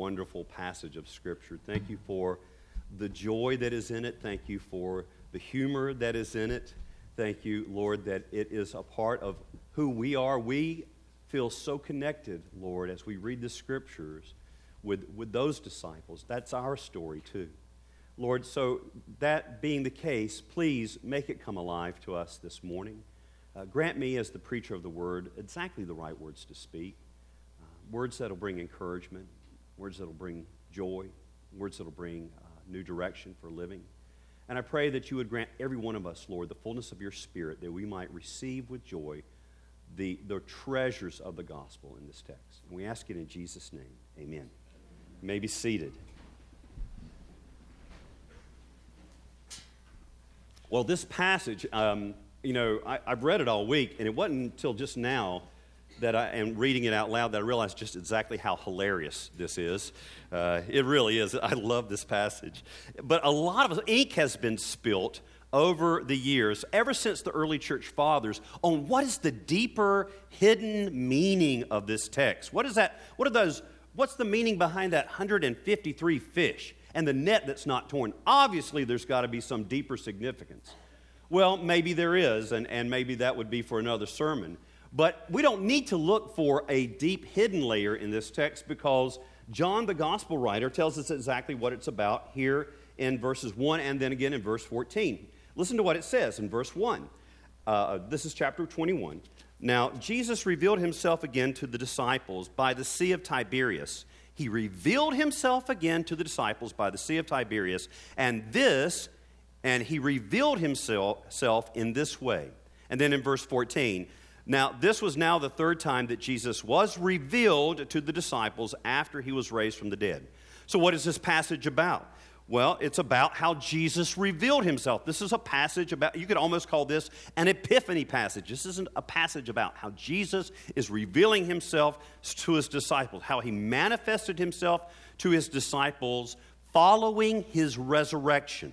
wonderful passage of Scripture. Thank you for the joy that is in it. Thank you for the humor that is in it. Thank you, Lord, that it is a part of who we are. We feel so connected, Lord, as we read the Scriptures with, with those disciples. That's our story, too. Lord, so that being the case, please make it come alive to us this morning. Uh, grant me, as the preacher of the word, exactly the right words to speak uh, words that will bring encouragement, words that will bring joy, words that will bring uh, new direction for living. And I pray that you would grant every one of us, Lord, the fullness of your Spirit, that we might receive with joy the, the treasures of the gospel in this text. And we ask it in Jesus' name. Amen. You may be seated. Well, this passage, um, you know, I, have read it all week, and it wasn't until just now that I am reading it out loud that I realized just exactly how hilarious this is. Uh, it really is. I love this passage. But a lot of ink has been spilt over the years, ever since the early church fathers, on what is the deeper hidden meaning of this text. What is that? What are those? What's the meaning behind that 153 fish and the net that's not torn? Obviously, there's got to be some deeper significance. Well, maybe there is, and, and maybe that would be for another sermon. But we don't need to look for a deep hidden layer in this text because John, the gospel writer, tells us exactly what it's about here in verses 1 and then again in verse 14. Listen to what it says in verse 1. Uh, this is chapter 21. Now, Jesus revealed himself again to the disciples by the Sea of Tiberias. He revealed himself again to the disciples by the Sea of Tiberias, and this and he revealed himself in this way. And then in verse 14, now this was now the third time that Jesus was revealed to the disciples after he was raised from the dead. So, what is this passage about? Well, it's about how Jesus revealed himself. This is a passage about, you could almost call this an epiphany passage. This isn't a passage about how Jesus is revealing himself to his disciples, how he manifested himself to his disciples following his resurrection.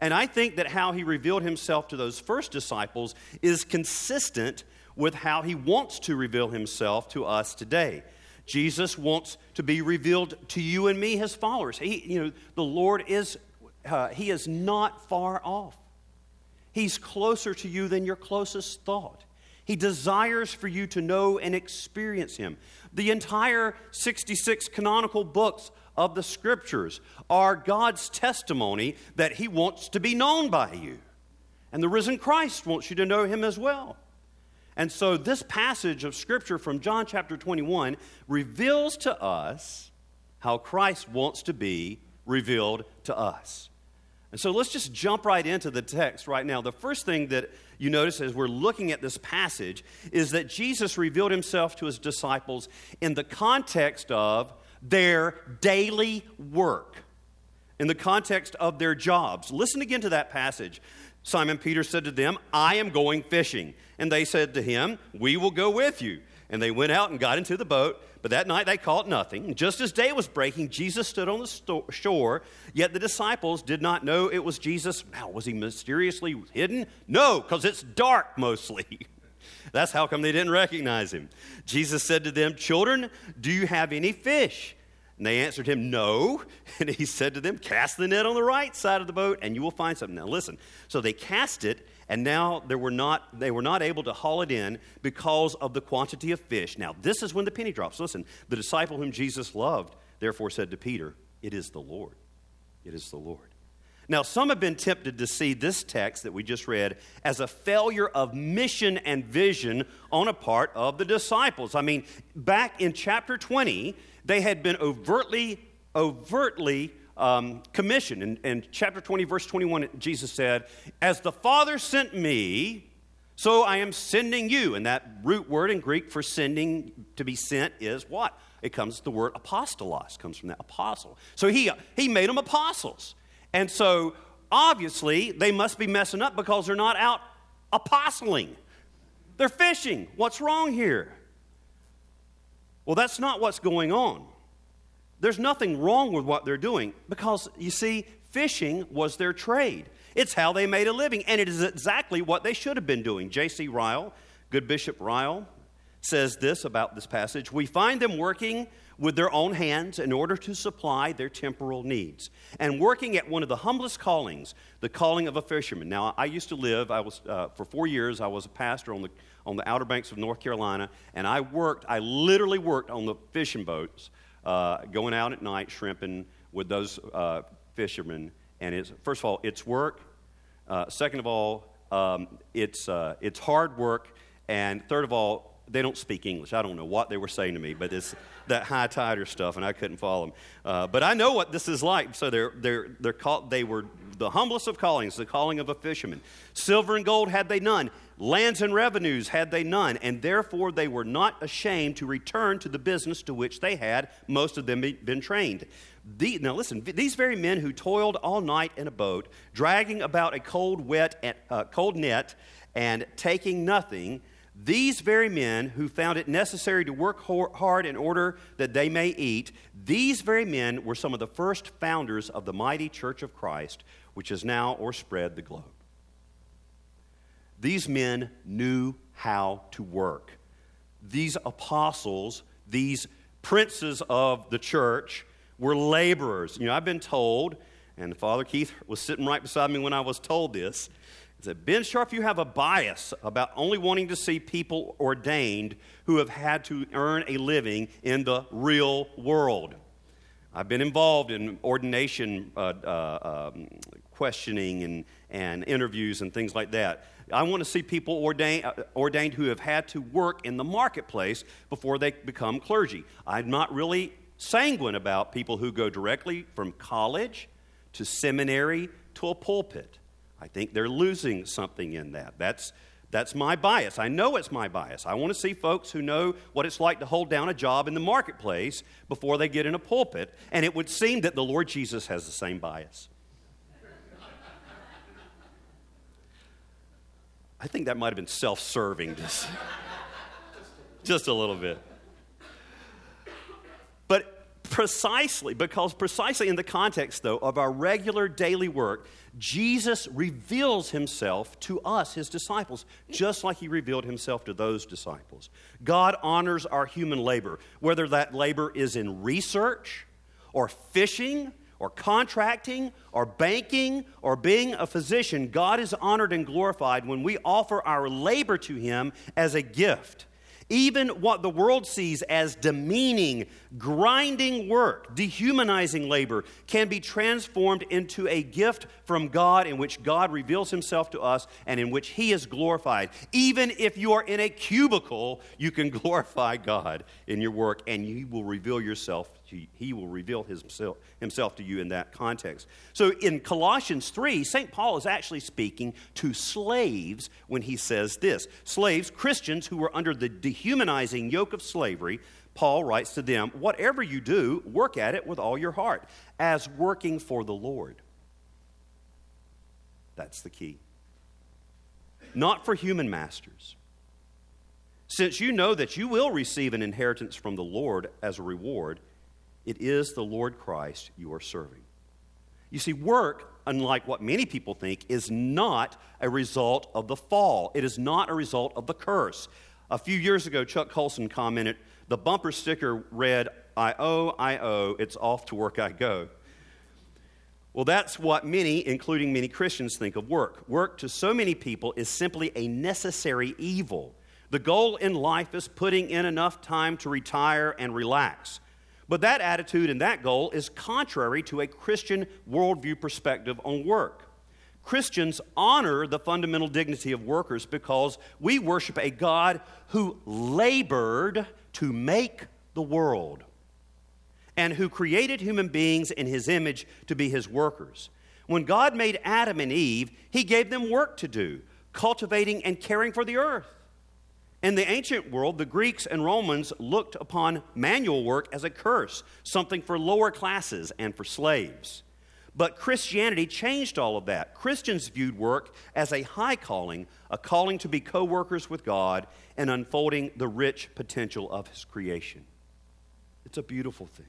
And I think that how he revealed himself to those first disciples is consistent with how he wants to reveal himself to us today. Jesus wants to be revealed to you and me, his followers. He, you know, the Lord is, uh, he is not far off. He's closer to you than your closest thought. He desires for you to know and experience him. The entire 66 canonical books of the scriptures are God's testimony that He wants to be known by you. And the risen Christ wants you to know Him as well. And so, this passage of scripture from John chapter 21 reveals to us how Christ wants to be revealed to us. And so, let's just jump right into the text right now. The first thing that you notice as we're looking at this passage is that Jesus revealed himself to his disciples in the context of their daily work, in the context of their jobs. Listen again to that passage. Simon Peter said to them, I am going fishing. And they said to him, We will go with you. And they went out and got into the boat, but that night they caught nothing. Just as day was breaking, Jesus stood on the shore, yet the disciples did not know it was Jesus. Now, was he mysteriously hidden? No, because it's dark mostly. That's how come they didn't recognize him. Jesus said to them, Children, do you have any fish? And they answered him, No. And he said to them, Cast the net on the right side of the boat, and you will find something. Now listen. So they cast it, and now they were not, they were not able to haul it in because of the quantity of fish. Now, this is when the penny drops. Listen, the disciple whom Jesus loved, therefore said to Peter, It is the Lord. It is the Lord. Now, some have been tempted to see this text that we just read as a failure of mission and vision on a part of the disciples. I mean, back in chapter 20, they had been overtly, overtly um, commissioned. In, in chapter 20, verse 21, Jesus said, As the Father sent me, so I am sending you. And that root word in Greek for sending, to be sent, is what? It comes, the word apostolos comes from that apostle. So he, he made them apostles. And so, obviously, they must be messing up because they're not out apostling. They're fishing. What's wrong here? Well, that's not what's going on. There's nothing wrong with what they're doing because, you see, fishing was their trade. It's how they made a living, and it is exactly what they should have been doing. J.C. Ryle, good Bishop Ryle, says this about this passage We find them working with their own hands in order to supply their temporal needs, and working at one of the humblest callings, the calling of a fisherman. Now, I used to live, I was, uh, for four years, I was a pastor on the, on the Outer Banks of North Carolina, and I worked, I literally worked on the fishing boats, uh, going out at night shrimping with those uh, fishermen. And it's, first of all, it's work. Uh, second of all, um, it's, uh, it's hard work. And third of all, they don't speak English. I don't know what they were saying to me, but it's that hoi toider stuff, and I couldn't follow them. Uh, but I know what this is like. So they're, they're, they're called, they were the humblest of callings, the calling of a fisherman. Silver and gold had they none, lands and revenues had they none, and therefore they were not ashamed to return to the business to which they had, most of them, been trained. The, now listen, these very men who toiled all night in a boat, dragging about a cold, wet, uh, cold net, and taking nothing, these very men who found it necessary to work hard in order that they may eat, these very men were some of the first founders of the mighty church of Christ, which has now o'erspread the globe. These men knew how to work. These apostles, these princes of the church, were laborers. You know, I've been told, and Father Keith was sitting right beside me when I was told this, that Ben Sharp, you have a bias about only wanting to see people ordained who have had to earn a living in the real world. I've been involved in ordination uh, uh, um, questioning and, and interviews and things like that. I want to see people ordained, uh, ordained who have had to work in the marketplace before they become clergy. I'm not really sanguine about people who go directly from college to seminary to a pulpit. I think they're losing something in that. That's, that's my bias. I know it's my bias. I want to see folks who know what it's like to hold down a job in the marketplace before they get in a pulpit. And it would seem that the Lord Jesus has the same bias. I think that might have been self serving, just, just a little bit. But precisely, because precisely in the context, though, of our regular daily work, Jesus reveals himself to us, his disciples, just like he revealed himself to those disciples. God honors our human labor, whether that labor is in research or fishing or contracting or banking or being a physician. God is honored and glorified when we offer our labor to him as a gift. Even what the world sees as demeaning, grinding work, dehumanizing labor, can be transformed into a gift from God in which God reveals himself to us and in which he is glorified. Even if you are in a cubicle, you can glorify God in your work and you will reveal yourself he will reveal himself, himself to you in that context. So in Colossians 3, St. Paul is actually speaking to slaves when he says this. Slaves, Christians who were under the dehumanizing yoke of slavery, Paul writes to them, Whatever you do, work at it with all your heart, as working for the Lord. That's the key. Not for human masters. Since you know that you will receive an inheritance from the Lord as a reward, it is the Lord Christ you are serving. You see, work, unlike what many people think, is not a result of the fall. It is not a result of the curse. A few years ago, Chuck Colson commented the bumper sticker read, I owe, I owe, it's off to work I go. Well, that's what many, including many Christians, think of work. Work to so many people is simply a necessary evil. The goal in life is putting in enough time to retire and relax. But that attitude and that goal is contrary to a Christian worldview perspective on work. Christians honor the fundamental dignity of workers because we worship a God who labored to make the world and who created human beings in his image to be his workers. When God made Adam and Eve, he gave them work to do, cultivating and caring for the earth. In the ancient world, the Greeks and Romans looked upon manual work as a curse, something for lower classes and for slaves. But Christianity changed all of that. Christians viewed work as a high calling, a calling to be co workers with God and unfolding the rich potential of His creation. It's a beautiful thing.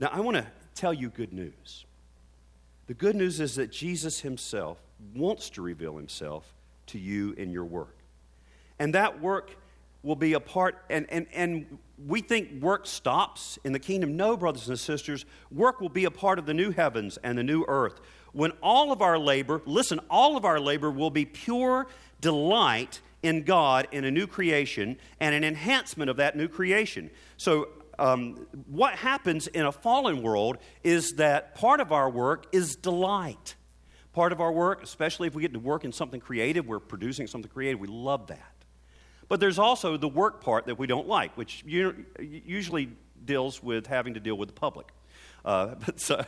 Now, I want to tell you good news. The good news is that Jesus Himself wants to reveal Himself to you in your work. And that work will be a part, and, and, and we think work stops in the kingdom. No, brothers and sisters, work will be a part of the new heavens and the new earth. When all of our labor, listen, all of our labor will be pure delight in God in a new creation and an enhancement of that new creation. So, um, what happens in a fallen world is that part of our work is delight. Part of our work, especially if we get to work in something creative, we're producing something creative, we love that. But there's also the work part that we don't like, which usually deals with having to deal with the public. Uh, but, so,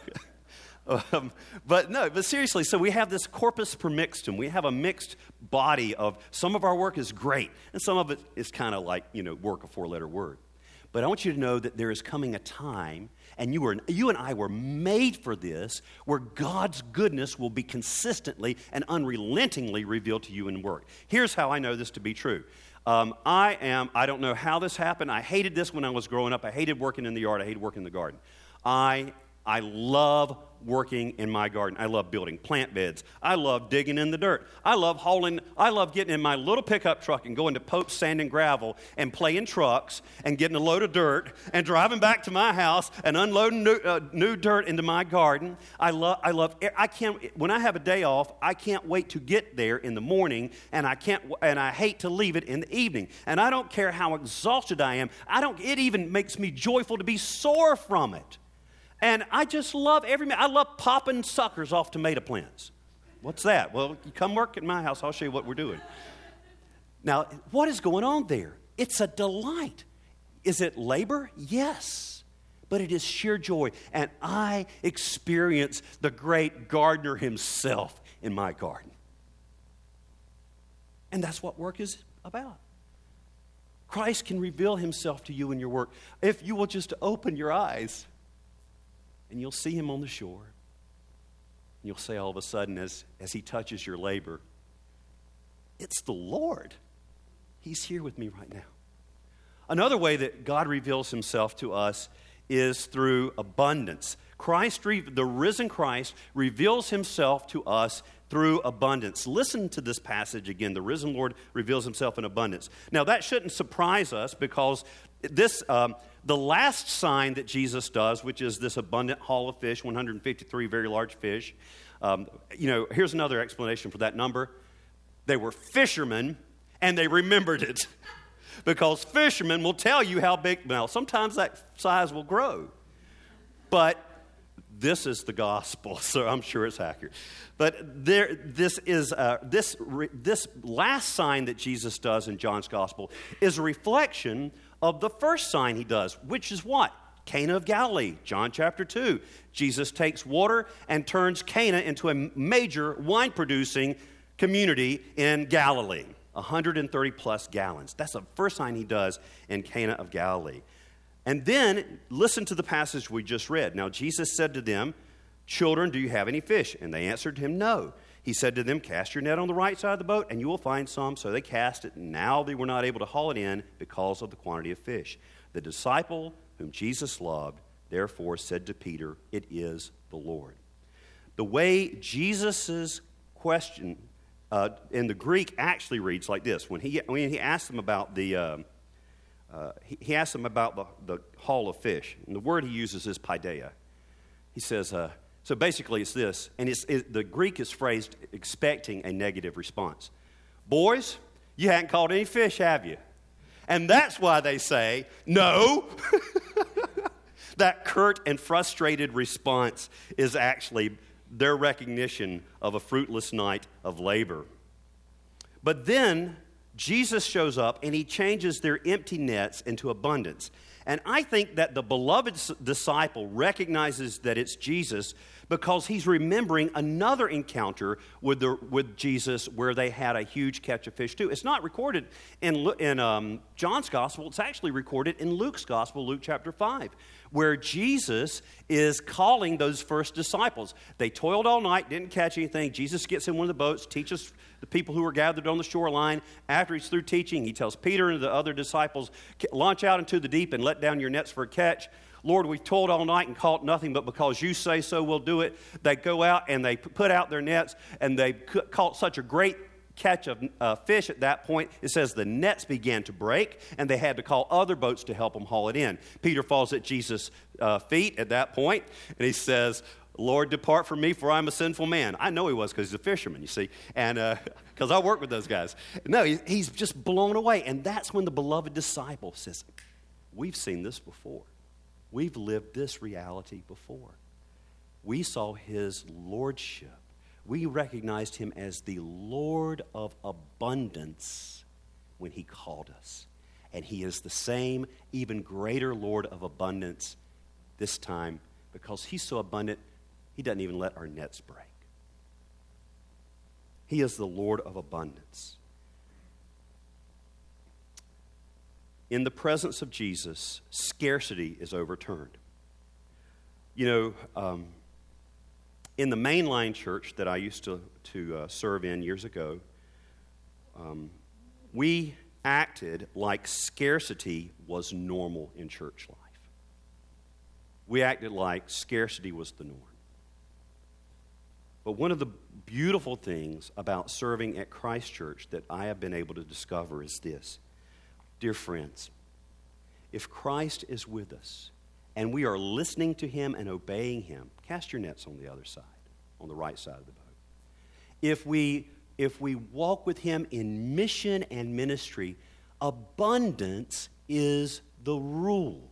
um, but no, but seriously, so we have this corpus per permixtum. We have a mixed body of some of our work is great, and some of it is kind of like, you know, work a four letter word. But I want you to know that there is coming a time, and you, were, you and I were made for this, where God's goodness will be consistently and unrelentingly revealed to you in work. Here's how I know this to be true um, I am, I don't know how this happened. I hated this when I was growing up. I hated working in the yard. I hated working in the garden. I, I love working in my garden. I love building plant beds. I love digging in the dirt. I love hauling, I love getting in my little pickup truck and going to Pope Sand and Gravel and playing trucks and getting a load of dirt and driving back to my house and unloading new, uh, new dirt into my garden. I love, I love, I can't, when I have a day off, I can't wait to get there in the morning and I can't, and I hate to leave it in the evening. And I don't care how exhausted I am. I don't, it even makes me joyful to be sore from it. And I just love every man I love popping suckers off tomato plants. What's that? Well, you come work at my house, I'll show you what we're doing. Now, what is going on there? It's a delight. Is it labor? Yes. But it is sheer joy. And I experience the great gardener himself in my garden. And that's what work is about. Christ can reveal himself to you in your work if you will just open your eyes and you'll see him on the shore. You'll say all of a sudden, as, as he touches your labor, it's the Lord. He's here with me right now. Another way that God reveals himself to us is through abundance. Christ, the risen Christ, reveals himself to us through abundance. Listen to this passage again. The risen Lord reveals himself in abundance. Now, that shouldn't surprise us because this. Um, the last sign that Jesus does, which is this abundant haul of fish, 153 very large fish, um, you know, here's another explanation for that number. They were fishermen and they remembered it. because fishermen will tell you how big, now, sometimes that size will grow. But this is the gospel, so I'm sure it's accurate. But there, this is uh, this this last sign that Jesus does in John's gospel is a reflection of the first sign he does, which is what? Cana of Galilee, John chapter 2. Jesus takes water and turns Cana into a major wine producing community in Galilee. 130 plus gallons. That's the first sign he does in Cana of Galilee. And then listen to the passage we just read. Now, Jesus said to them, Children, do you have any fish? And they answered him, No. He said to them, Cast your net on the right side of the boat, and you will find some. So they cast it. and Now they were not able to haul it in because of the quantity of fish. The disciple whom Jesus loved, therefore, said to Peter, It is the Lord. The way Jesus' question uh, in the Greek actually reads like this when he, when he asked them about the. Uh, uh, he, he asked them about the, the haul of fish. And the word he uses is paideia. He says, uh, so basically, it's this, and it's, it, the Greek is phrased expecting a negative response. Boys, you hadn't caught any fish, have you? And that's why they say, no. that curt and frustrated response is actually their recognition of a fruitless night of labor. But then Jesus shows up and he changes their empty nets into abundance. And I think that the beloved disciple recognizes that it's Jesus because he's remembering another encounter with, the, with Jesus where they had a huge catch of fish too. It's not recorded in, in um, John's gospel, it's actually recorded in Luke's gospel, Luke chapter 5, where Jesus is calling those first disciples. They toiled all night, didn't catch anything. Jesus gets in one of the boats, teaches the people who were gathered on the shoreline. After he's through teaching, he tells Peter and the other disciples, Launch out into the deep and let down your nets for a catch. Lord, we've toiled all night and caught nothing, but because you say so, we'll do it. They go out and they put out their nets, and they caught such a great catch uh, fish at that point, it says the nets began to break and they had to call other boats to help them haul it in. Peter falls at Jesus' uh, feet at that point and he says, Lord, depart from me, for I'm a sinful man. I know he was because he's a fisherman, you see, and because uh, I work with those guys. No, he, he's just blown away. And that's when the beloved disciple says, We've seen this before. We've lived this reality before. We saw his lordship. We recognized him as the Lord of abundance when he called us. And he is the same, even greater Lord of abundance this time because he's so abundant, he doesn't even let our nets break. He is the Lord of abundance. in the presence of Jesus, scarcity is overturned. You know, um, in the mainline church that I used to, to uh, serve in years ago, um, we acted like scarcity was normal in church life. We acted like scarcity was the norm. But one of the beautiful things about serving at Christ Church that I have been able to discover is this Dear friends, if Christ is with us and we are listening to him and obeying him, cast your nets on the other side, on the right side of the boat. If we if we walk with him in mission and ministry, abundance is the rule,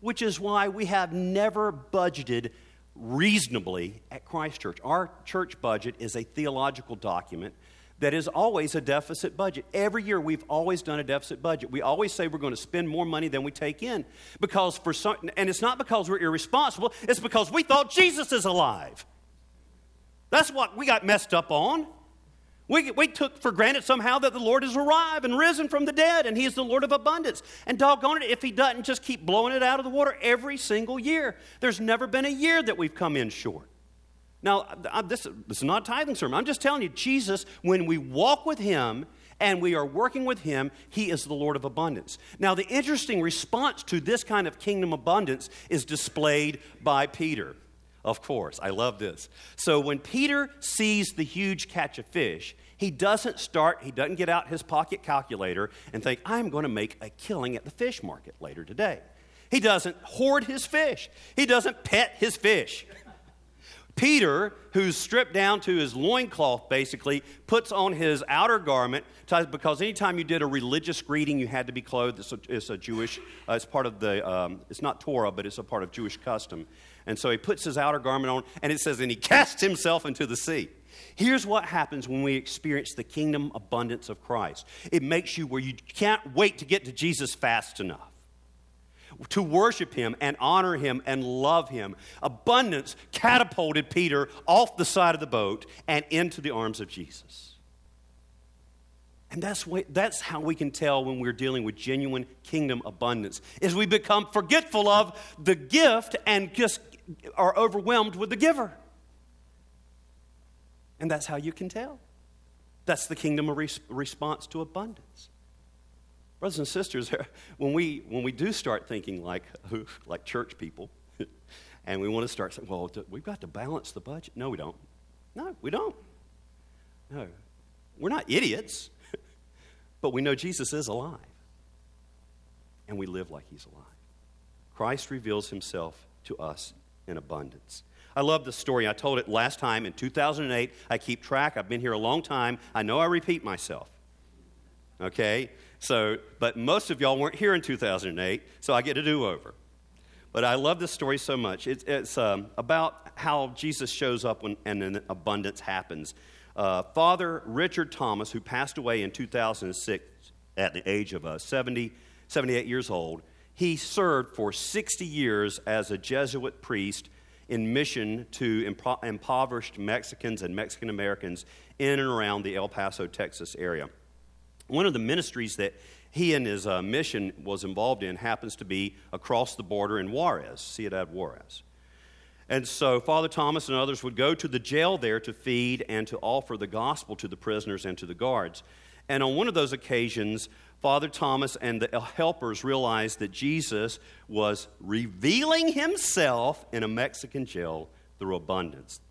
which is why we have never budgeted reasonably at Christ Church. Our church budget is a theological document that is always a deficit budget. Every year we've always done a deficit budget. We always say we're going to spend more money than we take in because for some and it's not because we're irresponsible, it's because we thought Jesus is alive. That's what we got messed up on. We, we took for granted somehow that the Lord has arrived and risen from the dead and He is the Lord of abundance. And doggone it, if He doesn't just keep blowing it out of the water every single year. There's never been a year that we've come in short. Now, this, this is not a tithing sermon. I'm just telling you, Jesus, when we walk with Him and we are working with Him, He is the Lord of abundance. Now, the interesting response to this kind of kingdom abundance is displayed by Peter. Of course, I love this. So, when Peter sees the huge catch of fish, he doesn't start, he doesn't get out his pocket calculator and think, I'm going to make a killing at the fish market later today. He doesn't hoard his fish, he doesn't pet his fish. Peter, who's stripped down to his loincloth, basically, puts on his outer garment because anytime you did a religious greeting, you had to be clothed. It's a, it's a Jewish, uh, it's part of the, um, it's not Torah, but it's a part of Jewish custom. And so he puts his outer garment on, and it says, and he casts himself into the sea. Here's what happens when we experience the kingdom abundance of Christ it makes you where you can't wait to get to Jesus fast enough to worship him and honor him and love him. Abundance catapulted Peter off the side of the boat and into the arms of Jesus. And that's, that's how we can tell when we're dealing with genuine kingdom abundance, is we become forgetful of the gift and just are overwhelmed with the giver. And that's how you can tell. That's the kingdom response to abundance. Brothers and sisters, when we, when we do start thinking like, like church people, and we want to start saying, well, we've got to balance the budget. No, we don't. No, we don't. No. We're not idiots, but we know Jesus is alive, and we live like he's alive. Christ reveals himself to us in abundance. I love the story. I told it last time in 2008. I keep track. I've been here a long time. I know I repeat myself. Okay? So, but most of y'all weren't here in 2008, so I get a do over. But I love this story so much. It's, it's um, about how Jesus shows up when, and an abundance happens. Uh, Father Richard Thomas, who passed away in 2006 at the age of uh, 70, 78 years old, he served for 60 years as a Jesuit priest in mission to impo- impoverished Mexicans and Mexican Americans in and around the El Paso, Texas area. One of the ministries that he and his uh, mission was involved in happens to be across the border in Juarez, Ciudad Juarez. And so Father Thomas and others would go to the jail there to feed and to offer the gospel to the prisoners and to the guards. And on one of those occasions, Father Thomas and the helpers realized that Jesus was revealing himself in a Mexican jail through abundance.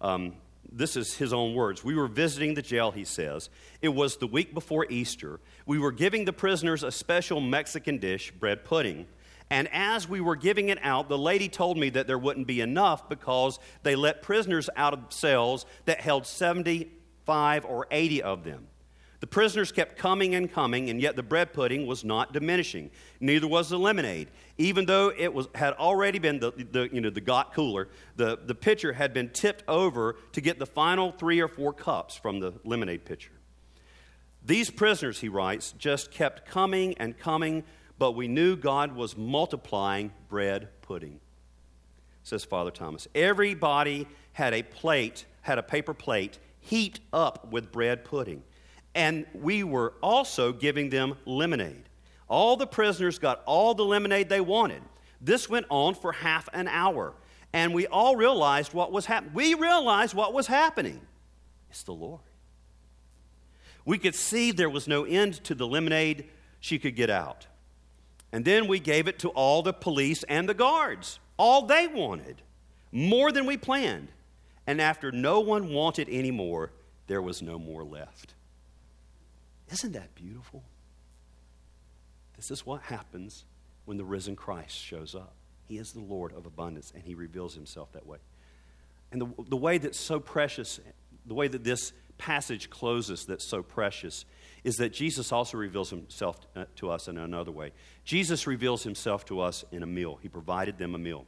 Um, this is his own words. We were visiting the jail, he says. It was the week before Easter. We were giving the prisoners a special Mexican dish, bread pudding. And as we were giving it out, the lady told me that there wouldn't be enough because they let prisoners out of cells that held 75 or 80 of them. The prisoners kept coming and coming, and yet the bread pudding was not diminishing. Neither was the lemonade. Even though it was, had already been the, the, you know, the got cooler, the, the pitcher had been tipped over to get the final three or four cups from the lemonade pitcher. These prisoners, he writes, just kept coming and coming, but we knew God was multiplying bread pudding, says Father Thomas. Everybody had a plate, had a paper plate heaped up with bread pudding and we were also giving them lemonade. All the prisoners got all the lemonade they wanted. This went on for half an hour, and we all realized what was happening. We realized what was happening. It's the Lord. We could see there was no end to the lemonade she could get out. And then we gave it to all the police and the guards, all they wanted, more than we planned. And after no one wanted any more, there was no more left. Isn't that beautiful? This is what happens when the risen Christ shows up. He is the Lord of abundance, and he reveals himself that way. And the, the way that's so precious, the way that this passage closes that's so precious, is that Jesus also reveals himself uh, to us in another way. Jesus reveals himself to us in a meal, he provided them a meal.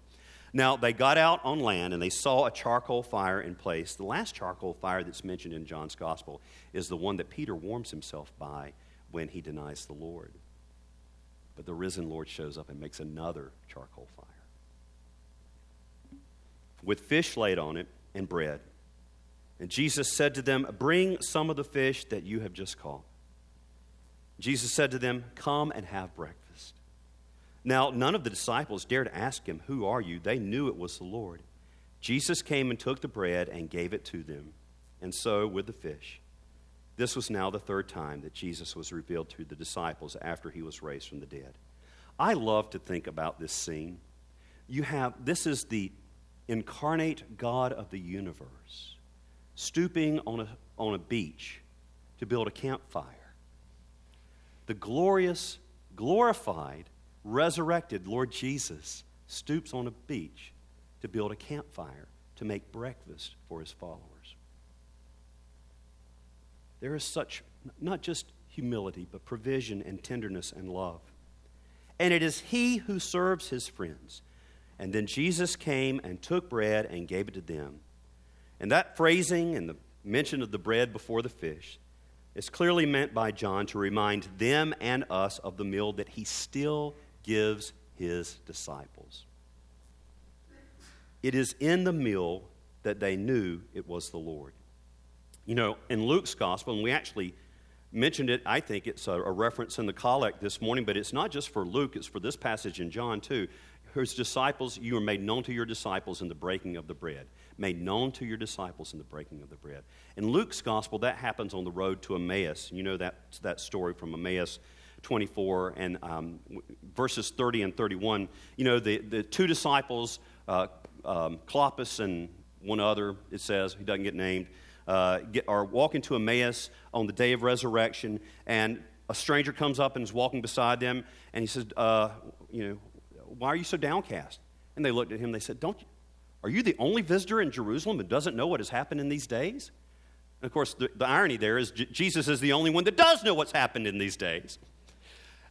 Now, they got out on land and they saw a charcoal fire in place. The last charcoal fire that's mentioned in John's gospel is the one that Peter warms himself by when he denies the Lord. But the risen Lord shows up and makes another charcoal fire with fish laid on it and bread. And Jesus said to them, Bring some of the fish that you have just caught. Jesus said to them, Come and have breakfast. Now, none of the disciples dared ask him, Who are you? They knew it was the Lord. Jesus came and took the bread and gave it to them, and so with the fish. This was now the third time that Jesus was revealed to the disciples after he was raised from the dead. I love to think about this scene. You have this is the incarnate God of the universe stooping on a, on a beach to build a campfire. The glorious, glorified resurrected Lord Jesus stoops on a beach to build a campfire to make breakfast for his followers. There is such, not just humility, but provision and tenderness and love. And it is he who serves his friends. And then Jesus came and took bread and gave it to them. And that phrasing and the mention of the bread before the fish is clearly meant by John to remind them and us of the meal that he still gives his disciples. It is in the meal that they knew it was the Lord. You know, in Luke's gospel, and we actually mentioned it, I think it's a, a reference in the collect this morning, but it's not just for Luke, it's for this passage in John too. His disciples, you are made known to your disciples in the breaking of the bread. Made known to your disciples in the breaking of the bread. In Luke's gospel, that happens on the road to Emmaus. You know that, that story from Emmaus 24 and um, verses 30 and 31. You know, the, the two disciples, uh, um, Clopas and one other, it says, he doesn't get named, uh, get, are walking to Emmaus on the day of resurrection, and a stranger comes up and is walking beside them, and he says, uh, You know, why are you so downcast? And they looked at him, they said, Don't you, Are you the only visitor in Jerusalem who doesn't know what has happened in these days? And of course, the, the irony there is J- Jesus is the only one that does know what's happened in these days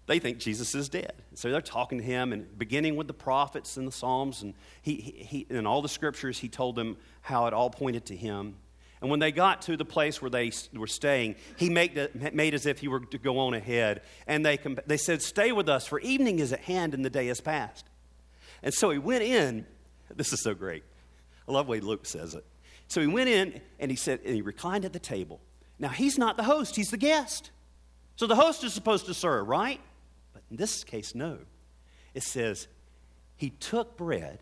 they think Jesus is dead. So they're talking to him and beginning with the prophets and the Psalms and he, he, he, all the scriptures, he told them how it all pointed to him. And when they got to the place where they were staying, he made, made as if he were to go on ahead. And they, they said, Stay with us, for evening is at hand and the day is past. And so he went in. This is so great. I love the way Luke says it. So he went in and he said, and he reclined at the table. Now, he's not the host, he's the guest. So the host is supposed to serve, right? In this case, no. It says, He took bread,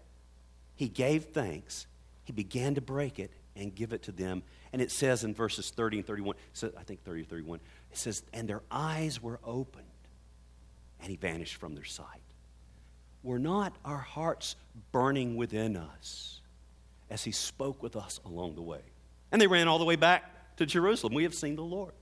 He gave thanks, He began to break it and give it to them. And it says in verses 30 and 31, so I think 30 or 31, it says, And their eyes were opened, and He vanished from their sight. Were not our hearts burning within us as He spoke with us along the way? And they ran all the way back to Jerusalem. We have seen the Lord.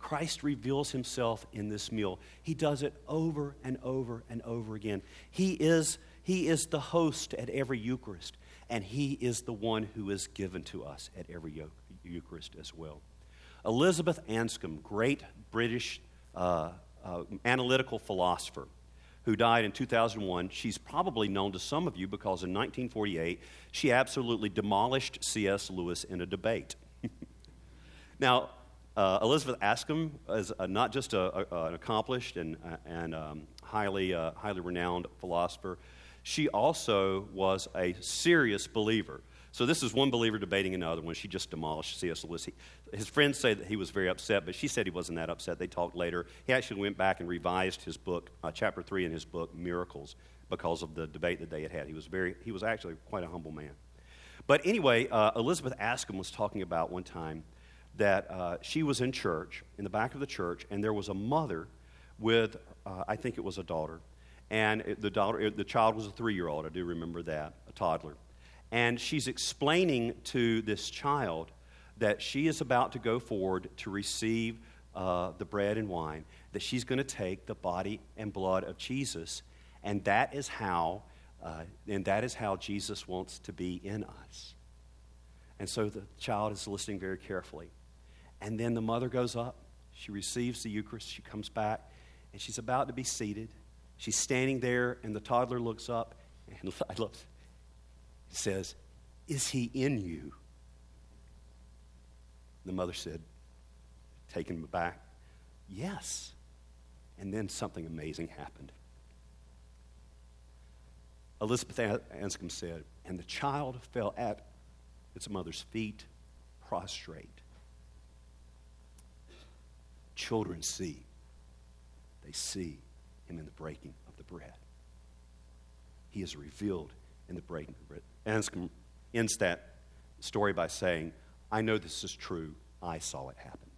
Christ reveals himself in this meal. He does it over and over and over again. He is, he is the host at every Eucharist, and he is the one who is given to us at every Eucharist as well. Elizabeth Anscombe, great British uh, uh, analytical philosopher who died in 2001, she's probably known to some of you because in 1948 she absolutely demolished C.S. Lewis in a debate. now, uh, Elizabeth Anscombe is uh, not just a, a, an accomplished and, uh, and um, highly, uh, highly renowned philosopher, she also was a serious believer. So this is one believer debating another one. She just demolished C.S. Lewis. He, his friends say that he was very upset, but she said he wasn't that upset. They talked later. He actually went back and revised his book, uh, chapter three in his book, Miracles, because of the debate that they had had. He was very, he was actually quite a humble man. But anyway, Elizabeth Anscombe was talking about one time that uh, she was in church, in the back of the church, and there was a mother with, uh, I think it was a daughter, and the daughter, the child was a three-year-old. I do remember that, a toddler, and she's explaining to this child that she is about to go forward to receive uh, the bread and wine, that she's going to take the body and blood of Jesus, and that is how, uh, and that is how Jesus wants to be in us. And so the child is listening very carefully. And then the mother goes up, she receives the Eucharist, she comes back, and she's about to be seated. She's standing there, and the toddler looks up, and love, says, Is he in you? The mother said, taken aback, Yes. And then something amazing happened. Elizabeth Anscombe said, And the child fell at its mother's feet, prostrate. Children see. They see him in the breaking of the bread. He is revealed in the breaking of the bread. And ends that story by saying, I know this is true. I saw it happen.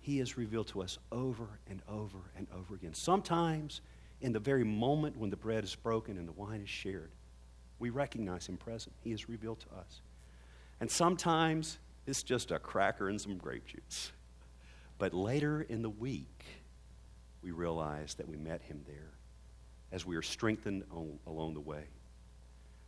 He is revealed to us over and over and over again. Sometimes, in the very moment when the bread is broken and the wine is shared, we recognize him present. He is revealed to us. And sometimes it's just a cracker and some grape juice. But later in the week, we realize that we met him there as we are strengthened on, along the way.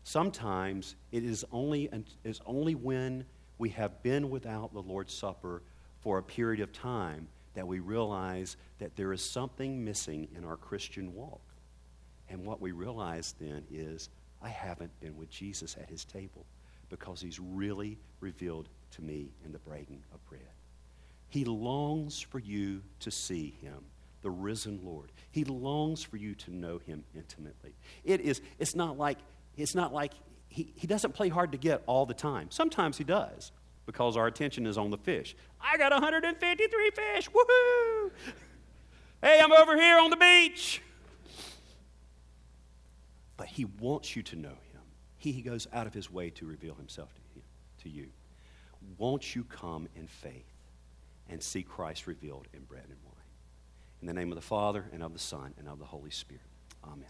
Sometimes it is only, is only when we have been without the Lord's Supper for a period of time that we realize that there is something missing in our Christian walk. And what we realize then is, I haven't been with Jesus at his table because he's really revealed to me in the breaking of bread. He longs for you to see him, the risen Lord. He longs for you to know him intimately. It is, it's not like, it's not like he, he doesn't play hard to get all the time. Sometimes he does because our attention is on the fish. I got 153 fish. Woohoo! Hey, I'm over here on the beach. But he wants you to know him. He goes out of his way to reveal himself to, him, to you. Won't you come in faith? And see Christ revealed in bread and wine. In the name of the Father, and of the Son, and of the Holy Spirit. Amen.